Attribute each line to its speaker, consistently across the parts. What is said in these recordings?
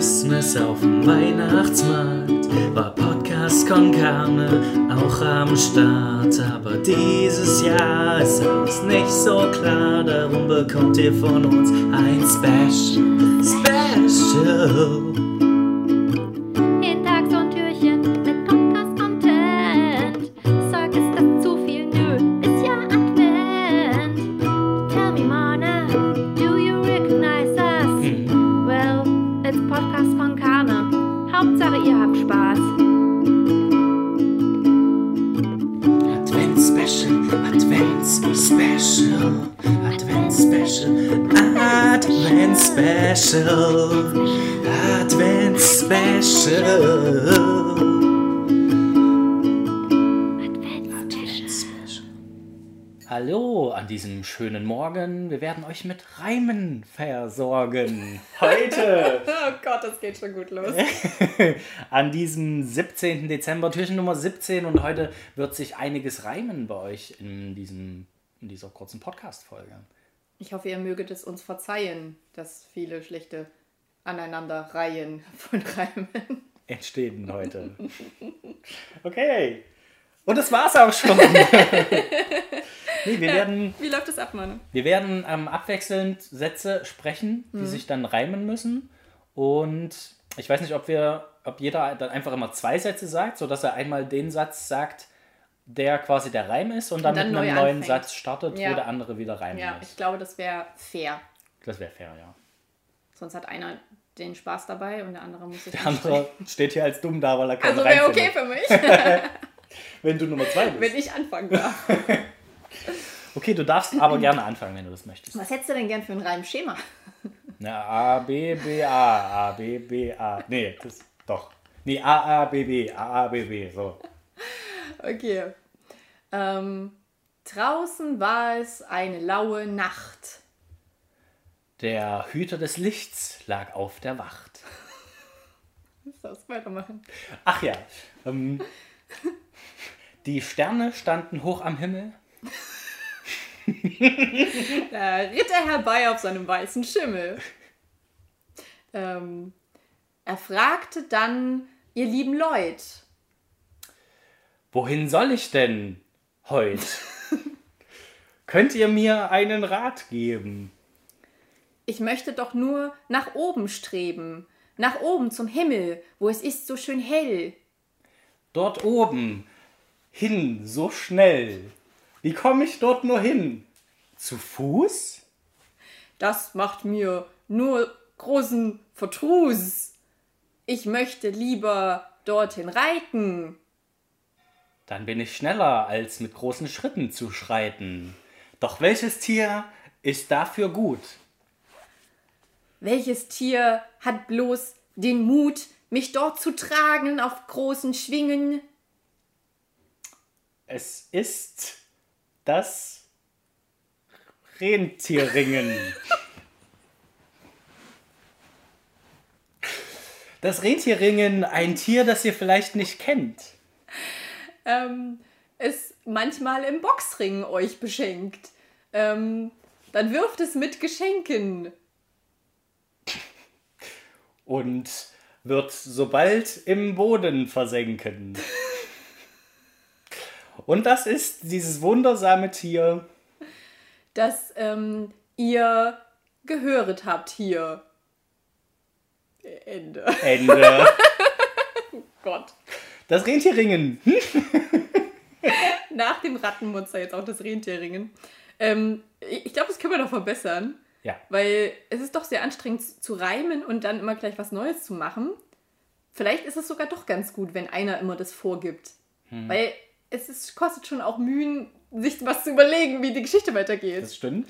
Speaker 1: Christmas auf dem Weihnachtsmarkt war Podcast con Carne auch am Start. Aber dieses Jahr ist alles nicht so klar, darum bekommt ihr von uns ein Special. Special.
Speaker 2: Karne. Hauptsache, ihr habt Spaß.
Speaker 1: Advent Special, Advent Special, Advent Special, Advent Special, Advent Special. Hallo an diesem schönen Morgen. Wir werden euch mit Reimen versorgen. Heute
Speaker 3: Oh Gott, das geht schon gut los.
Speaker 1: an diesem 17. Dezember, Türchen Nummer 17 und heute wird sich einiges reimen bei euch in, diesem, in dieser kurzen Podcast-Folge.
Speaker 3: Ich hoffe, ihr möget es uns verzeihen, dass viele schlechte Aneinanderreihen von Reimen.
Speaker 1: entstehen heute. Okay. Und das war's auch schon. nee, wir werden,
Speaker 3: Wie läuft es ab, Mann?
Speaker 1: wir werden ähm, abwechselnd Sätze sprechen, die sich dann reimen müssen. Und ich weiß nicht, ob wir, ob jeder dann einfach immer zwei Sätze sagt, sodass er einmal den Satz sagt, der quasi der Reim ist und dann,
Speaker 3: dann
Speaker 1: mit einem
Speaker 3: neu
Speaker 1: neuen
Speaker 3: anfängt.
Speaker 1: Satz startet,
Speaker 3: Ja.
Speaker 1: wo der andere wieder reimen
Speaker 3: Ja,
Speaker 1: muss.
Speaker 3: ich glaube, das wäre fair.
Speaker 1: Das wäre fair, ja.
Speaker 3: Sonst hat einer den Spaß dabei und der andere muss sich
Speaker 1: Der andere steht hier als dumm da, weil er keinen
Speaker 3: Also wäre okay für mich,
Speaker 1: Wenn du Nummer zwei bist.
Speaker 3: wenn ich anfangen darf.
Speaker 1: Okay, du darfst aber gerne anfangen, wenn du das möchtest.
Speaker 3: Was hättest du denn gern für ein Reimschema?
Speaker 1: Na, A, B, B, A, A, B, B, A. Nee, das doch. Nee, A, A, B, B, A, A, B, B, so.
Speaker 3: Okay. Ähm, draußen war es eine laue Nacht.
Speaker 1: Der Hüter des Lichts lag auf der Wacht.
Speaker 3: Das weitermachen.
Speaker 1: Ach ja, ähm, die Sterne standen hoch am Himmel.
Speaker 3: Da ritt er herbei auf seinem weißen Schimmel. Ähm, er fragte dann, ihr lieben Leut,
Speaker 1: Wohin soll ich denn heut? Könnt ihr mir einen Rat geben?
Speaker 3: ich möchte doch nur nach oben streben, nach oben zum Himmel, wo es ist so schön hell.
Speaker 1: Dort oben, hin, so schnell. Wie komme ich dort nur hin? Zu Fuß?
Speaker 3: Das macht mir nur großen Verdruß. Ich möchte lieber dorthin reiten.
Speaker 1: Dann bin ich schneller, als mit großen Schritten zu schreiten. Doch welches Tier ist dafür gut?
Speaker 3: Welches Tier hat bloß den Mut, mich dort zu tragen auf großen Schwingen?
Speaker 1: Es ist das Rentierringen. Das Rentierringen, ein Tier, das ihr vielleicht nicht kennt.
Speaker 3: ähm, es manchmal im Boxring euch beschenkt. Ähm, dann wirft es mit Geschenken.
Speaker 1: Und wird sobald im Boden versenken. Und das ist dieses wundersame Tier.
Speaker 3: das ähm, ihr gehöret habt hier. Ende.
Speaker 1: Ende.
Speaker 3: Gott.
Speaker 1: Das Rentierringen.
Speaker 3: Nach dem Rattenmonster jetzt auch das Rentierringen. Ähm, ich ich glaube, das können wir noch verbessern.
Speaker 1: Ja.
Speaker 3: Weil es ist doch sehr anstrengend zu reimen und dann immer gleich was Neues zu machen. Vielleicht ist es sogar doch ganz gut, wenn einer immer das vorgibt. Weil es ist, kostet schon auch Mühen, sich was zu überlegen, wie die Geschichte weitergeht.
Speaker 1: Das stimmt.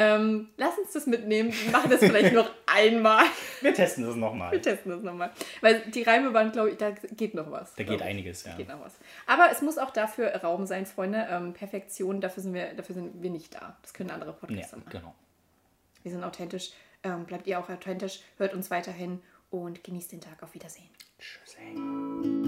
Speaker 3: Ähm, lass uns das mitnehmen. Wir machen das vielleicht noch einmal.
Speaker 1: Wir testen das nochmal.
Speaker 3: Wir testen das nochmal. Weil die Reime waren, glaube ich, da geht noch was.
Speaker 1: Da geht einiges, ja.
Speaker 3: Geht noch was. Aber es muss auch dafür Raum sein, Freunde. Ähm, Perfektion, dafür sind, wir, dafür sind wir nicht da. Das können andere
Speaker 1: Ja,
Speaker 3: Podcaster machen.
Speaker 1: genau.
Speaker 3: Wir sind authentisch. Ähm, bleibt ihr auch authentisch. Hört uns weiterhin und genießt den Tag. Auf Wiedersehen.
Speaker 1: Advent